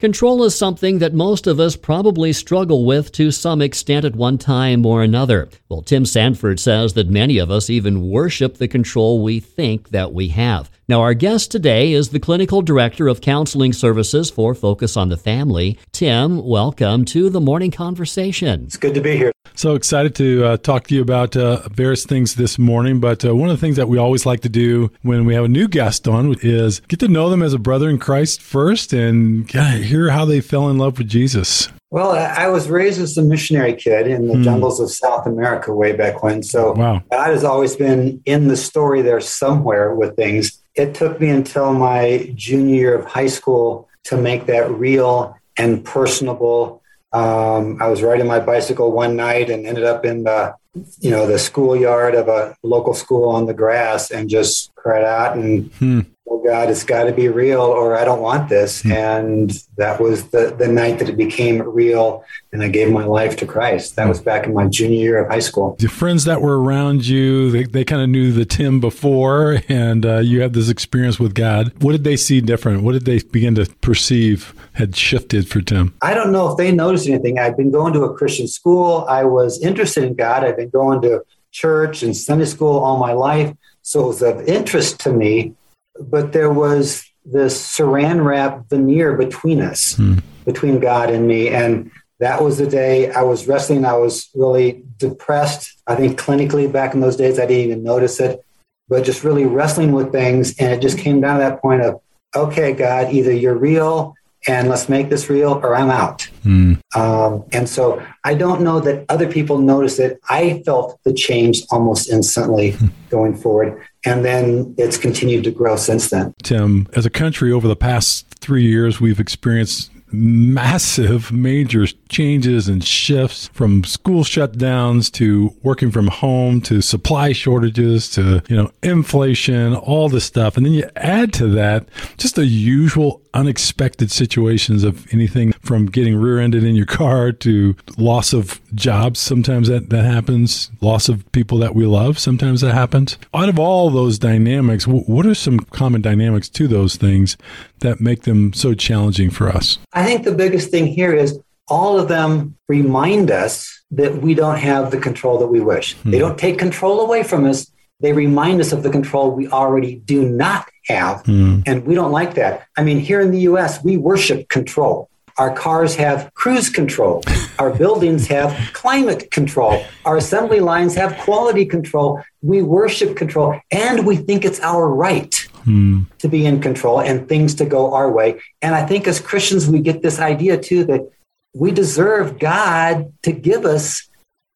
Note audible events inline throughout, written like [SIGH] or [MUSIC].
Control is something that most of us probably struggle with to some extent at one time or another. Well, Tim Sanford says that many of us even worship the control we think that we have. Now, our guest today is the Clinical Director of Counseling Services for Focus on the Family. Tim, welcome to the Morning Conversation. It's good to be here. So excited to uh, talk to you about uh, various things this morning. But uh, one of the things that we always like to do when we have a new guest on is get to know them as a brother in Christ first and hear how they fell in love with Jesus. Well, I was raised as a missionary kid in the mm. jungles of South America way back when. So wow. God has always been in the story there somewhere with things. It took me until my junior year of high school to make that real and personable. Um, I was riding my bicycle one night and ended up in the, you know, the schoolyard of a local school on the grass and just cried out and hmm oh God, it's got to be real or I don't want this. Mm-hmm. And that was the, the night that it became real and I gave my life to Christ. That was back in my junior year of high school. The friends that were around you, they, they kind of knew the Tim before and uh, you had this experience with God. What did they see different? What did they begin to perceive had shifted for Tim? I don't know if they noticed anything. I'd been going to a Christian school. I was interested in God. I'd been going to church and Sunday school all my life. So it was of interest to me but there was this saran wrap veneer between us, hmm. between God and me. And that was the day I was wrestling. I was really depressed. I think clinically back in those days, I didn't even notice it, but just really wrestling with things. And it just came down to that point of, okay, God, either you're real and let's make this real or I'm out. Mm. Um, and so I don't know that other people noticed it. I felt the change almost instantly hmm. going forward. And then it's continued to grow since then. Tim, as a country over the past three years, we've experienced massive major changes and shifts from school shutdowns to working from home to supply shortages to you know inflation all this stuff. And then you add to that just the usual unexpected situations of anything from getting rear-ended in your car to loss of jobs. Sometimes that, that happens. Loss of people that we love. Sometimes that happens. Out of all those dynamics what are some common dynamics to those things that make them so challenging for us i think the biggest thing here is all of them remind us that we don't have the control that we wish hmm. they don't take control away from us they remind us of the control we already do not have. Mm. And we don't like that. I mean, here in the US, we worship control. Our cars have cruise control. [LAUGHS] Our buildings have climate control. Our assembly lines have quality control. We worship control and we think it's our right mm. to be in control and things to go our way. And I think as Christians, we get this idea too that we deserve God to give us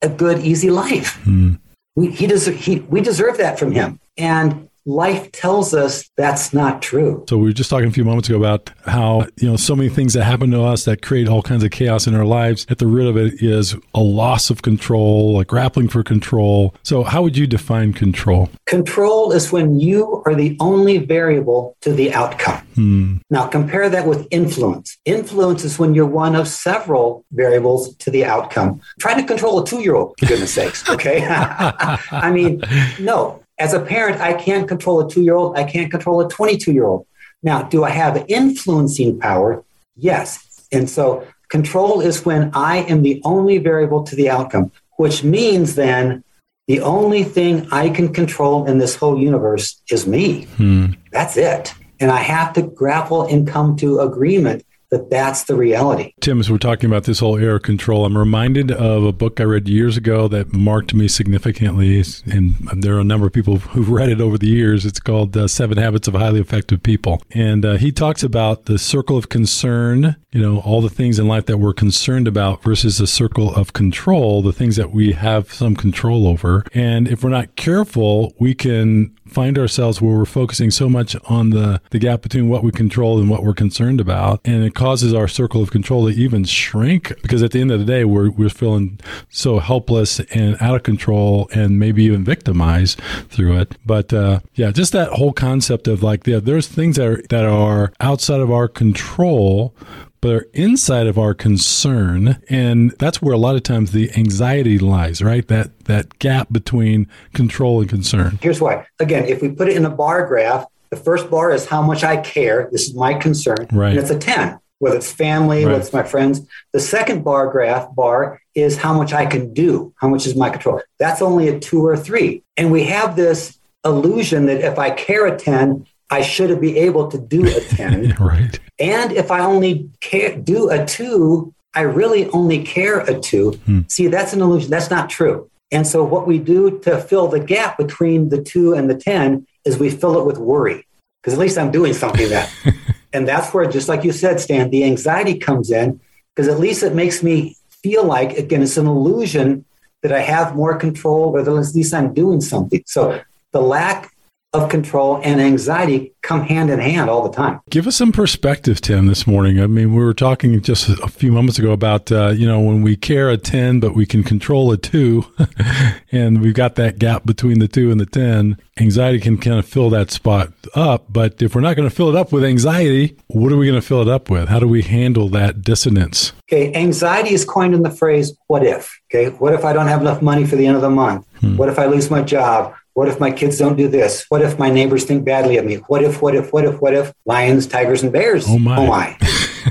a good, easy life. Mm. We, he deserve, he, we deserve that from him. And life tells us that's not true. So we were just talking a few moments ago about how, you know, so many things that happen to us that create all kinds of chaos in our lives. At the root of it is a loss of control, a grappling for control. So how would you define control? Control is when you are the only variable to the outcome. Hmm. Now compare that with influence. Influence is when you're one of several variables to the outcome. Try to control a two-year-old, for goodness sakes, okay? [LAUGHS] I mean, no, as a parent, I can't control a two year old. I can't control a 22 year old. Now, do I have influencing power? Yes. And so control is when I am the only variable to the outcome, which means then the only thing I can control in this whole universe is me. Hmm. That's it. And I have to grapple and come to agreement that that's the reality. Tim, as we're talking about this whole error control, I'm reminded of a book I read years ago that marked me significantly. And there are a number of people [LAUGHS] who've read it over the years. It's called uh, Seven Habits of Highly Effective People. And uh, he talks about the circle of concern, you know, all the things in life that we're concerned about versus the circle of control, the things that we have some control over. And if we're not careful, we can find ourselves where we're focusing so much on the, the gap between what we control and what we're concerned about. And it causes our circle of control to even shrink because at the end of the day, we're, we're feeling so helpless and out of control and maybe even victimized through it. But uh, yeah, just that whole concept of like, yeah, there's things that are, that are outside of our control but are inside of our concern. And that's where a lot of times the anxiety lies, right? That that gap between control and concern. Here's why. Again, if we put it in a bar graph, the first bar is how much I care. This is my concern. Right. And it's a 10 whether it's family, right. whether it's my friends. The second bar graph bar is how much I can do, how much is my control. That's only a two or three. And we have this illusion that if I care a 10, I should be able to do a 10. [LAUGHS] right. And if I only care, do a two, I really only care a two. Hmm. See, that's an illusion. That's not true. And so, what we do to fill the gap between the two and the 10 is we fill it with worry, because at least I'm doing something that. [LAUGHS] and that's where, just like you said, Stan, the anxiety comes in, because at least it makes me feel like, again, it's an illusion that I have more control, or at least I'm doing something. So, the lack of control and anxiety come hand in hand all the time. Give us some perspective, Tim, this morning. I mean, we were talking just a few moments ago about, uh, you know, when we care a 10, but we can control a 2, [LAUGHS] and we've got that gap between the 2 and the 10. Anxiety can kind of fill that spot up. But if we're not going to fill it up with anxiety, what are we going to fill it up with? How do we handle that dissonance? Okay, anxiety is coined in the phrase, what if? Okay, what if I don't have enough money for the end of the month? Hmm. What if I lose my job? What if my kids don't do this? What if my neighbors think badly of me? What if, what if, what if, what if lions, tigers, and bears? Oh my. Oh my.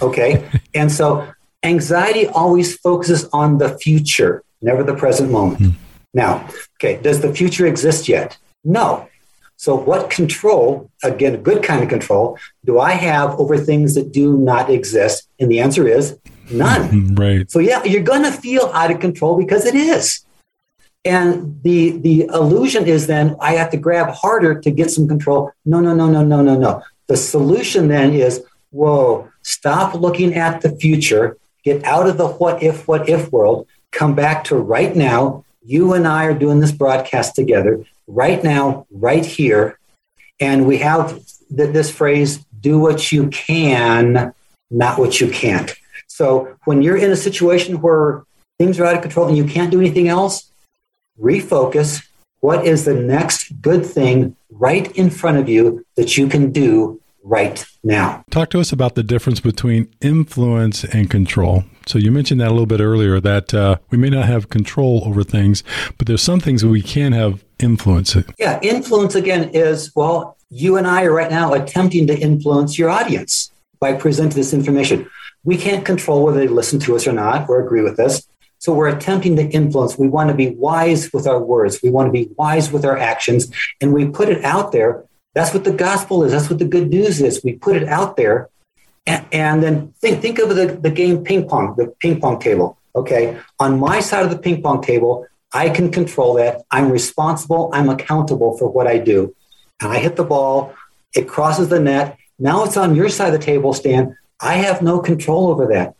okay. [LAUGHS] and so anxiety always focuses on the future, never the present moment. Hmm. Now, okay, does the future exist yet? No. So, what control, again, a good kind of control, do I have over things that do not exist? And the answer is none. [LAUGHS] Right. So, yeah, you're going to feel out of control because it is. And the the illusion is then I have to grab harder to get some control. No, no, no, no, no, no, no. The solution then is, whoa, stop looking at the future, get out of the what if, what if world, come back to right now. You and I are doing this broadcast together right now, right here. And we have this phrase, do what you can, not what you can't. So when you're in a situation where things are out of control and you can't do anything else, refocus. What is the next good thing right in front of you that you can do right now? Talk to us about the difference between influence and control. So you mentioned that a little bit earlier that uh, we may not have control over things, but there's some things that we can have influence. Yeah, influence again is well, you and I are right now attempting to influence your audience by presenting this information. We can't control whether they listen to us or not or agree with us. So we're attempting to influence. We want to be wise with our words. We want to be wise with our actions. And we put it out there. That's what the gospel is. That's what the good news is. We put it out there. And, and then think, think of the, the game ping pong, the ping pong table. Okay. On my side of the ping pong table, I can control that. I'm responsible. I'm accountable for what I do. And I hit the ball. It crosses the net. Now it's on your side of the table, Stan. I have no control over that.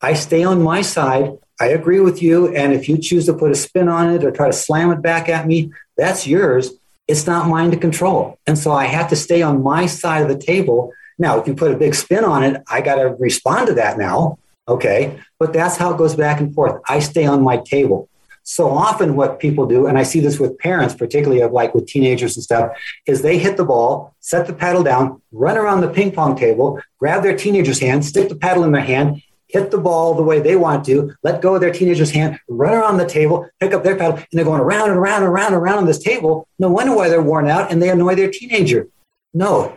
I stay on my side. I agree with you. And if you choose to put a spin on it or try to slam it back at me, that's yours. It's not mine to control. And so I have to stay on my side of the table. Now, if you put a big spin on it, I got to respond to that now. Okay. But that's how it goes back and forth. I stay on my table. So often, what people do, and I see this with parents, particularly of like with teenagers and stuff, is they hit the ball, set the paddle down, run around the ping pong table, grab their teenager's hand, stick the paddle in their hand, hit the ball the way they want to, let go of their teenager's hand, run around the table, pick up their paddle, and they're going around and around and around and around on this table. No wonder why they're worn out and they annoy their teenager. No,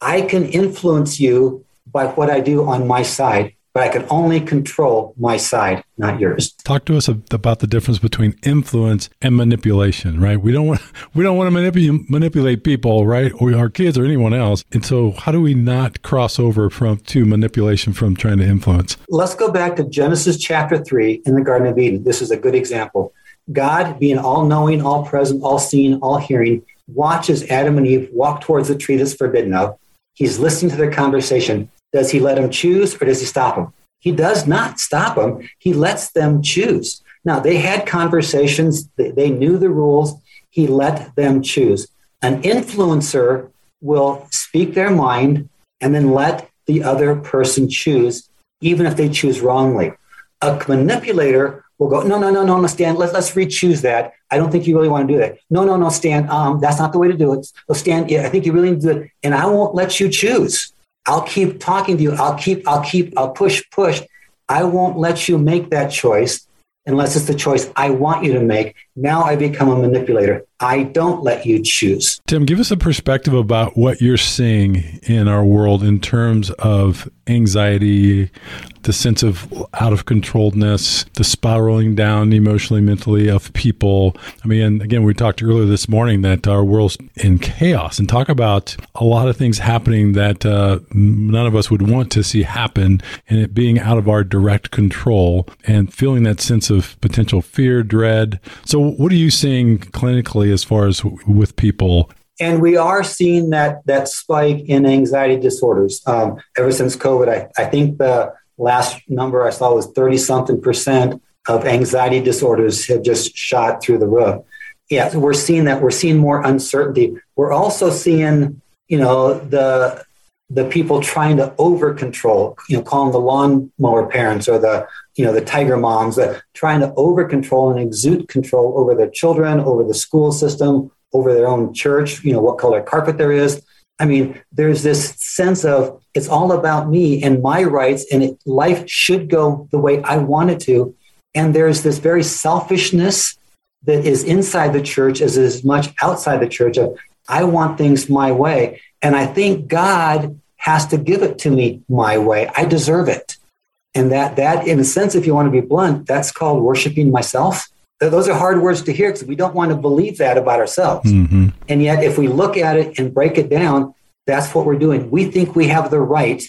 I can influence you by what I do on my side but I can only control my side, not yours. Talk to us about the difference between influence and manipulation, right? We don't want [LAUGHS] we don't want to manipulate manipulate people, right, or our kids or anyone else. And so, how do we not cross over from to manipulation from trying to influence? Let's go back to Genesis chapter three in the Garden of Eden. This is a good example. God, being all knowing, all present, all seeing, all hearing, watches Adam and Eve walk towards the tree that's forbidden of. He's listening to their conversation. Does he let them choose or does he stop them? He does not stop them. He lets them choose. Now, they had conversations, they knew the rules. He let them choose. An influencer will speak their mind and then let the other person choose, even if they choose wrongly. A manipulator will go, no, no, no, no, no, Stan, let's, let's re-choose that. I don't think you really want to do that. No, no, no, Stan, um, that's not the way to do it. Well, Stan, yeah, I think you really need to do it. And I won't let you choose. I'll keep talking to you. I'll keep, I'll keep, I'll push, push. I won't let you make that choice unless it's the choice I want you to make. Now I become a manipulator. I don't let you choose. Tim, give us a perspective about what you're seeing in our world in terms of anxiety, the sense of out of controlledness, the spiraling down emotionally, mentally of people. I mean, again, we talked earlier this morning that our world's in chaos and talk about a lot of things happening that uh, none of us would want to see happen and it being out of our direct control and feeling that sense of potential fear, dread. So, what are you seeing clinically as far as w- with people and we are seeing that that spike in anxiety disorders um, ever since COVID. I, I think the last number I saw was 30 something percent of anxiety disorders have just shot through the roof. Yeah, so we're seeing that. We're seeing more uncertainty. We're also seeing, you know, the the people trying to over control, you know, call them the lawnmower parents or the, you know, the tiger moms that trying to over control and exude control over their children, over the school system, over their own church, you know, what color carpet there is. I mean, there's this sense of it's all about me and my rights, and it, life should go the way I want it to. And there's this very selfishness that is inside the church as as much outside the church of I want things my way. And I think God has to give it to me my way. I deserve it. And that that in a sense, if you want to be blunt, that's called worshiping myself. Those are hard words to hear because we don't want to believe that about ourselves. Mm-hmm. And yet, if we look at it and break it down, that's what we're doing. We think we have the right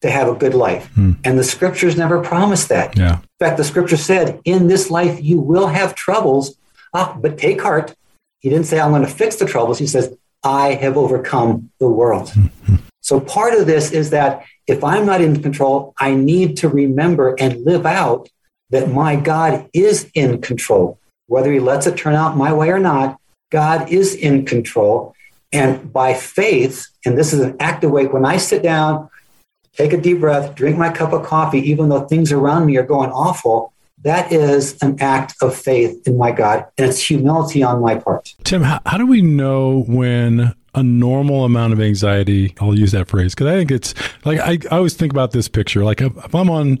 to have a good life. Mm. And the scriptures never promised that. Yeah. In fact, the scripture said, in this life, you will have troubles, ah, but take heart. He didn't say, I'm going to fix the troubles. He says, I have overcome the world. Mm-hmm. So part of this is that if I'm not in control, I need to remember and live out that my God is in control. Whether he lets it turn out my way or not, God is in control. And by faith, and this is an active way, when I sit down, take a deep breath, drink my cup of coffee, even though things around me are going awful, that is an act of faith in my God. And it's humility on my part. Tim, how, how do we know when a normal amount of anxiety. I'll use that phrase because I think it's like I, I, always think about this picture. Like if, if I'm on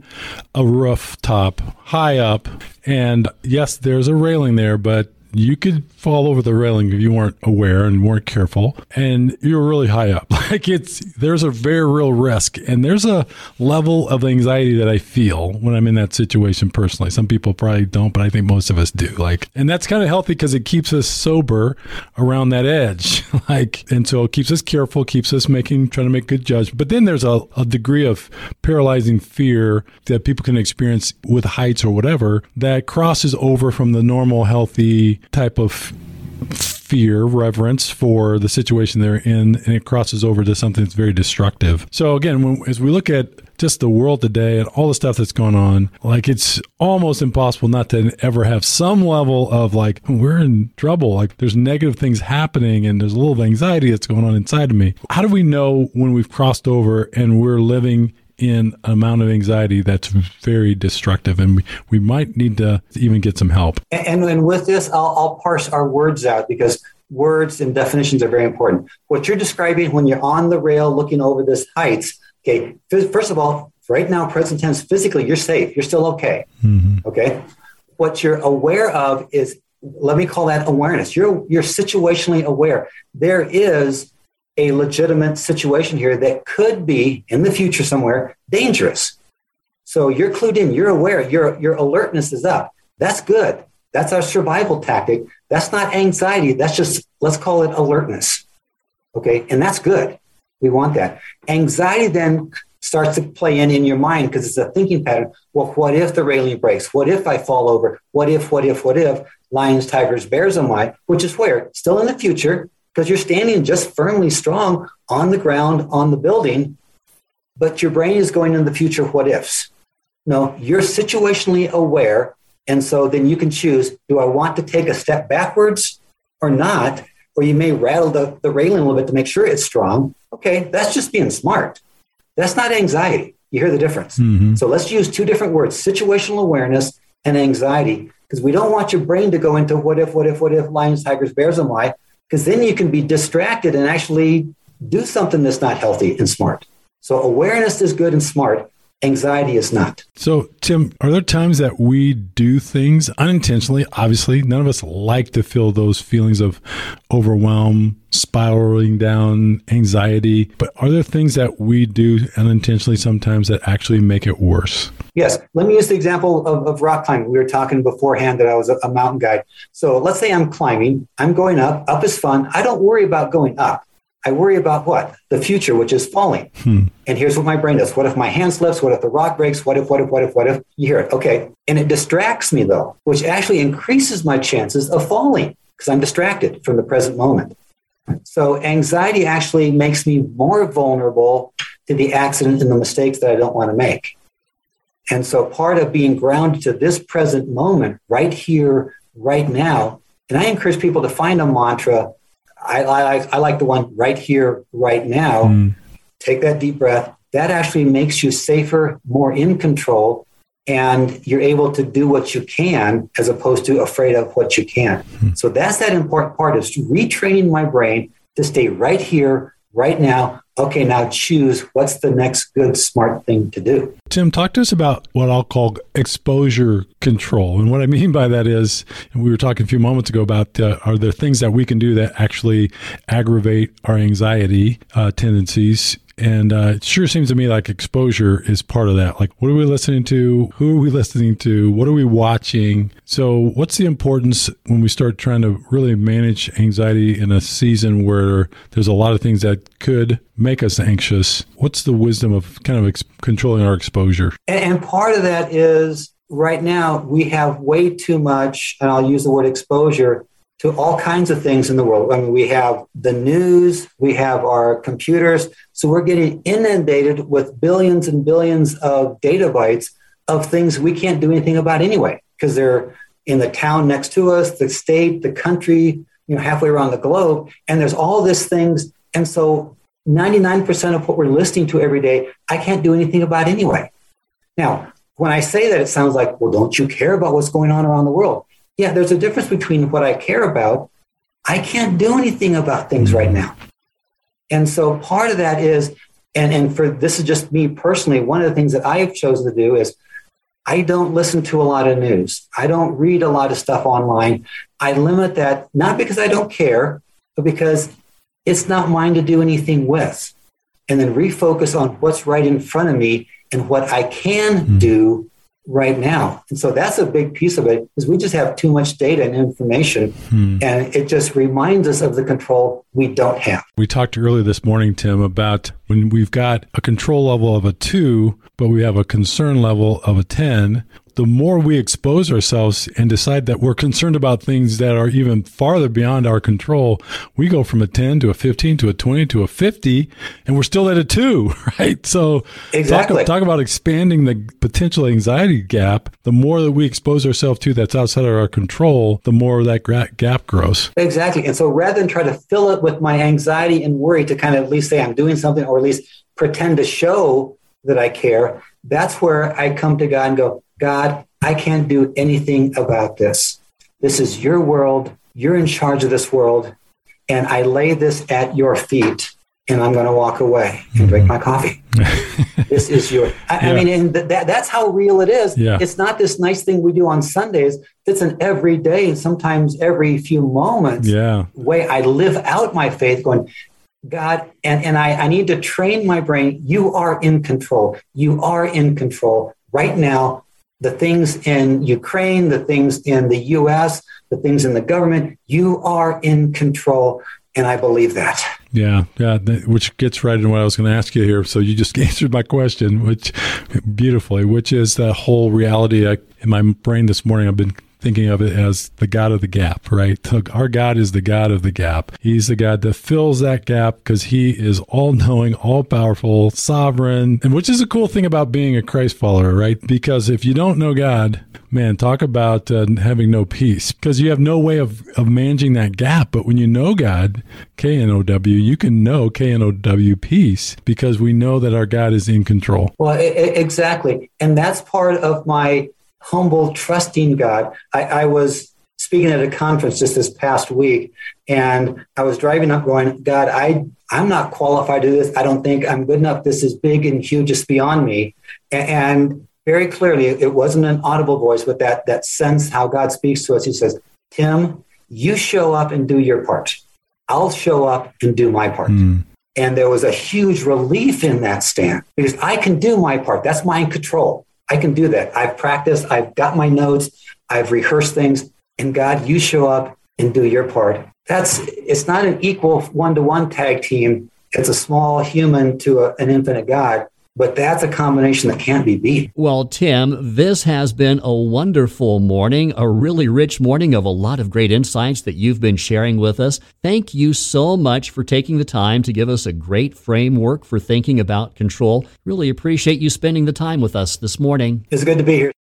a rooftop high up, and yes, there's a railing there, but you could fall over the railing if you weren't aware and weren't careful and you're really high up. [LAUGHS] Like it's there's a very real risk and there's a level of anxiety that i feel when i'm in that situation personally. Some people probably don't but i think most of us do. Like and that's kind of healthy because it keeps us sober around that edge. [LAUGHS] Like and so it keeps us careful keeps us making trying to make good judgment but then there's a, a degree of paralyzing fear that people can experience with heights or whatever that crosses over from the normal healthy type of fear, reverence for the situation they're in, and it crosses over to something that's very destructive. So again, when, as we look at just the world today and all the stuff that's going on, like it's almost impossible not to ever have some level of like, we're in trouble. Like there's negative things happening and there's a little anxiety that's going on inside of me. How do we know when we've crossed over and we're living in an amount of anxiety that's very destructive, and we, we might need to even get some help. And, and with this, I'll, I'll parse our words out because words and definitions are very important. What you're describing when you're on the rail looking over this heights, okay, first of all, right now, present tense, physically, you're safe, you're still okay. Mm-hmm. Okay. What you're aware of is, let me call that awareness. You're, you're situationally aware. There is a legitimate situation here that could be in the future somewhere dangerous. So you're clued in, you're aware, your, your alertness is up. That's good. That's our survival tactic. That's not anxiety. That's just, let's call it alertness. Okay. And that's good. We want that. Anxiety then starts to play in in your mind because it's a thinking pattern. Well, what if the railing breaks? What if I fall over? What if, what if, what if? Lions, tigers, bears am I, which is where? Still in the future, because you're standing just firmly strong on the ground, on the building, but your brain is going in the future what ifs. No, you're situationally aware. And so then you can choose do I want to take a step backwards or not? Or you may rattle the, the railing a little bit to make sure it's strong. Okay, that's just being smart. That's not anxiety. You hear the difference. Mm-hmm. So let's use two different words situational awareness and anxiety because we don't want your brain to go into what if, what if, what if, lions, tigers, bears, and why because then you can be distracted and actually do something that's not healthy and smart. So awareness is good and smart. Anxiety is not. So, Tim, are there times that we do things unintentionally? Obviously, none of us like to feel those feelings of overwhelm, spiraling down, anxiety. But are there things that we do unintentionally sometimes that actually make it worse? Yes. Let me use the example of, of rock climbing. We were talking beforehand that I was a, a mountain guide. So let's say I'm climbing, I'm going up. Up is fun. I don't worry about going up. I worry about what? The future, which is falling. Hmm. And here's what my brain does. What if my hand slips? What if the rock breaks? What if, what if, what if, what if? You hear it. Okay. And it distracts me though, which actually increases my chances of falling because I'm distracted from the present moment. So anxiety actually makes me more vulnerable to the accident and the mistakes that I don't want to make. And so part of being grounded to this present moment, right here, right now, and I encourage people to find a mantra I, I, I like the one right here, right now. Mm. Take that deep breath. That actually makes you safer, more in control, and you're able to do what you can as opposed to afraid of what you can't. Mm. So that's that important part is retraining my brain to stay right here, right now, okay, now choose what's the next good, smart thing to do. Tim, talk to us about what I'll call exposure control. And what I mean by that is, and we were talking a few moments ago about uh, are there things that we can do that actually aggravate our anxiety uh, tendencies and uh, it sure seems to me like exposure is part of that. Like, what are we listening to? Who are we listening to? What are we watching? So, what's the importance when we start trying to really manage anxiety in a season where there's a lot of things that could make us anxious? What's the wisdom of kind of ex- controlling our exposure? And, and part of that is right now we have way too much, and I'll use the word exposure to all kinds of things in the world. I mean, we have the news, we have our computers. So we're getting inundated with billions and billions of data bytes of things we can't do anything about anyway, because they're in the town next to us, the state, the country, you know, halfway around the globe. And there's all these things. And so 99% of what we're listening to every day, I can't do anything about anyway. Now, when I say that, it sounds like, well, don't you care about what's going on around the world? Yeah, there's a difference between what I care about. I can't do anything about things right now. And so part of that is, and, and for this is just me personally, one of the things that I have chosen to do is I don't listen to a lot of news. I don't read a lot of stuff online. I limit that not because I don't care, but because it's not mine to do anything with. And then refocus on what's right in front of me and what I can mm-hmm. do right now. And so that's a big piece of it is we just have too much data and information hmm. and it just reminds us of the control we don't have. We talked earlier this morning Tim about when we've got a control level of a 2 but we have a concern level of a 10 the more we expose ourselves and decide that we're concerned about things that are even farther beyond our control, we go from a 10 to a 15 to a 20 to a 50, and we're still at a two, [LAUGHS] right? So exactly. talk, talk about expanding the potential anxiety gap. The more that we expose ourselves to that's outside of our control, the more that gap grows. Exactly. And so rather than try to fill it with my anxiety and worry to kind of at least say I'm doing something or at least pretend to show that I care, that's where I come to God and go, God, I can't do anything about this. This is your world. You're in charge of this world. And I lay this at your feet and I'm going to walk away and mm-hmm. drink my coffee. [LAUGHS] this is your, I, yeah. I mean, and th- that, that's how real it is. Yeah. It's not this nice thing we do on Sundays. It's an everyday and sometimes every few moments yeah. way I live out my faith going, God, and, and I, I need to train my brain. You are in control. You are in control right now the things in Ukraine, the things in the US, the things in the government, you are in control. And I believe that. Yeah, yeah, which gets right into what I was going to ask you here. So you just [LAUGHS] answered my question, which beautifully, which is the whole reality. I, in my brain this morning, I've been thinking of it as the God of the gap, right? Our God is the God of the gap. He's the God that fills that gap because he is all knowing, all powerful, sovereign, and which is a cool thing about being a Christ follower, right? Because if you don't know God, man, talk about uh, having no peace because you have no way of, of managing that gap. But when you know God, K N O W, you can know K N O W peace because we know that our God is in control. Well, exactly. And that's part of my humble, trusting God. I, I was speaking at a conference just this past week, and I was driving up going, God, I, I'm not qualified to do this. I don't think I'm good enough. This is big and huge. It's beyond me. And very clearly, it wasn't an audible voice, but that, that sense how God speaks to us. He says, Tim, you show up and do your part. I'll show up and do my part. Mm. And there was a huge relief in that Stan because I can do my part. That's my control. I can do that. I've practiced, I've got my notes, I've rehearsed things. And God, you show up and do your part. That's it's not an equal one to one tag team. It's a small human to a, an infinite God. But that's a combination that can't be beat. Well, Tim, this has been a wonderful morning, a really rich morning of a lot of great insights that you've been sharing with us. Thank you so much for taking the time to give us a great framework for thinking about control. Really appreciate you spending the time with us this morning. It's good to be here.